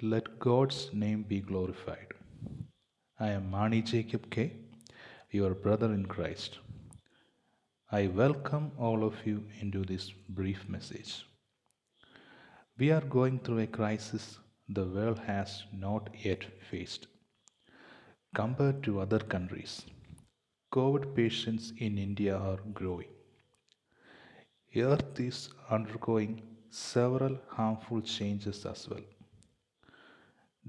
Let God's name be glorified. I am Mani Jacob K., your brother in Christ. I welcome all of you into this brief message. We are going through a crisis the world has not yet faced. Compared to other countries, COVID patients in India are growing. Earth is undergoing several harmful changes as well.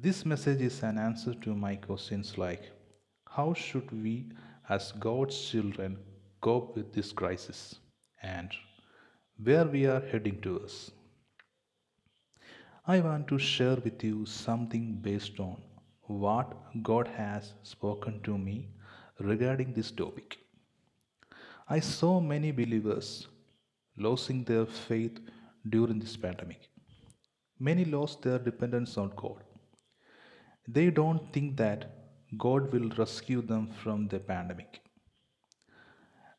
This message is an answer to my questions like how should we as God's children cope with this crisis and where we are heading towards. I want to share with you something based on what God has spoken to me regarding this topic. I saw many believers losing their faith during this pandemic. Many lost their dependence on God. They don't think that God will rescue them from the pandemic.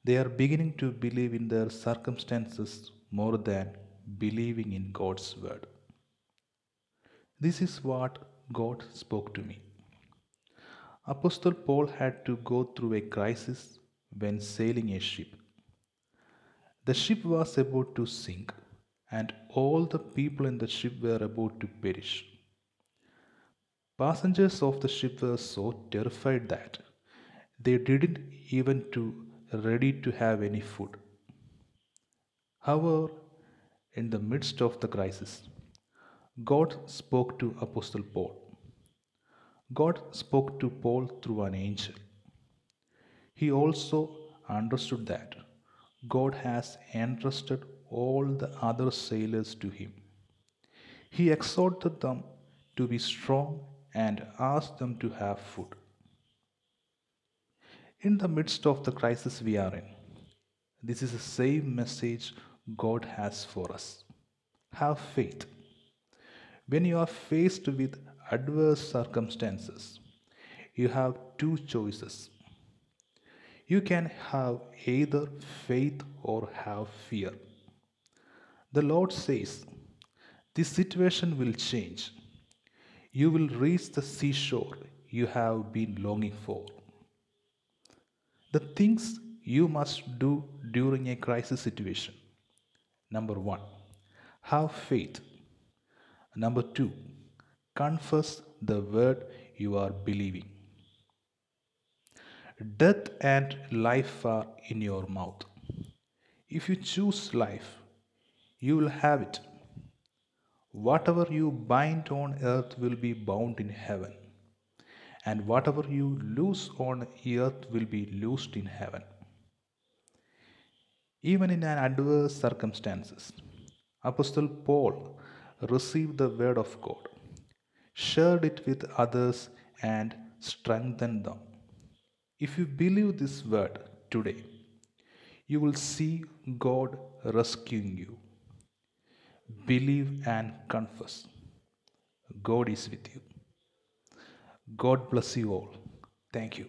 They are beginning to believe in their circumstances more than believing in God's word. This is what God spoke to me. Apostle Paul had to go through a crisis when sailing a ship. The ship was about to sink, and all the people in the ship were about to perish. Passengers of the ship were so terrified that they didn't even to ready to have any food. However, in the midst of the crisis, God spoke to Apostle Paul. God spoke to Paul through an angel. He also understood that God has entrusted all the other sailors to him. He exhorted them to be strong and ask them to have food. In the midst of the crisis we are in, this is the same message God has for us. Have faith. When you are faced with adverse circumstances, you have two choices. You can have either faith or have fear. The Lord says, This situation will change. You will reach the seashore you have been longing for. The things you must do during a crisis situation. Number one, have faith. Number two, confess the word you are believing. Death and life are in your mouth. If you choose life, you will have it. Whatever you bind on earth will be bound in heaven, and whatever you loose on earth will be loosed in heaven. Even in adverse circumstances, Apostle Paul received the word of God, shared it with others, and strengthened them. If you believe this word today, you will see God rescuing you. Believe and confess. God is with you. God bless you all. Thank you.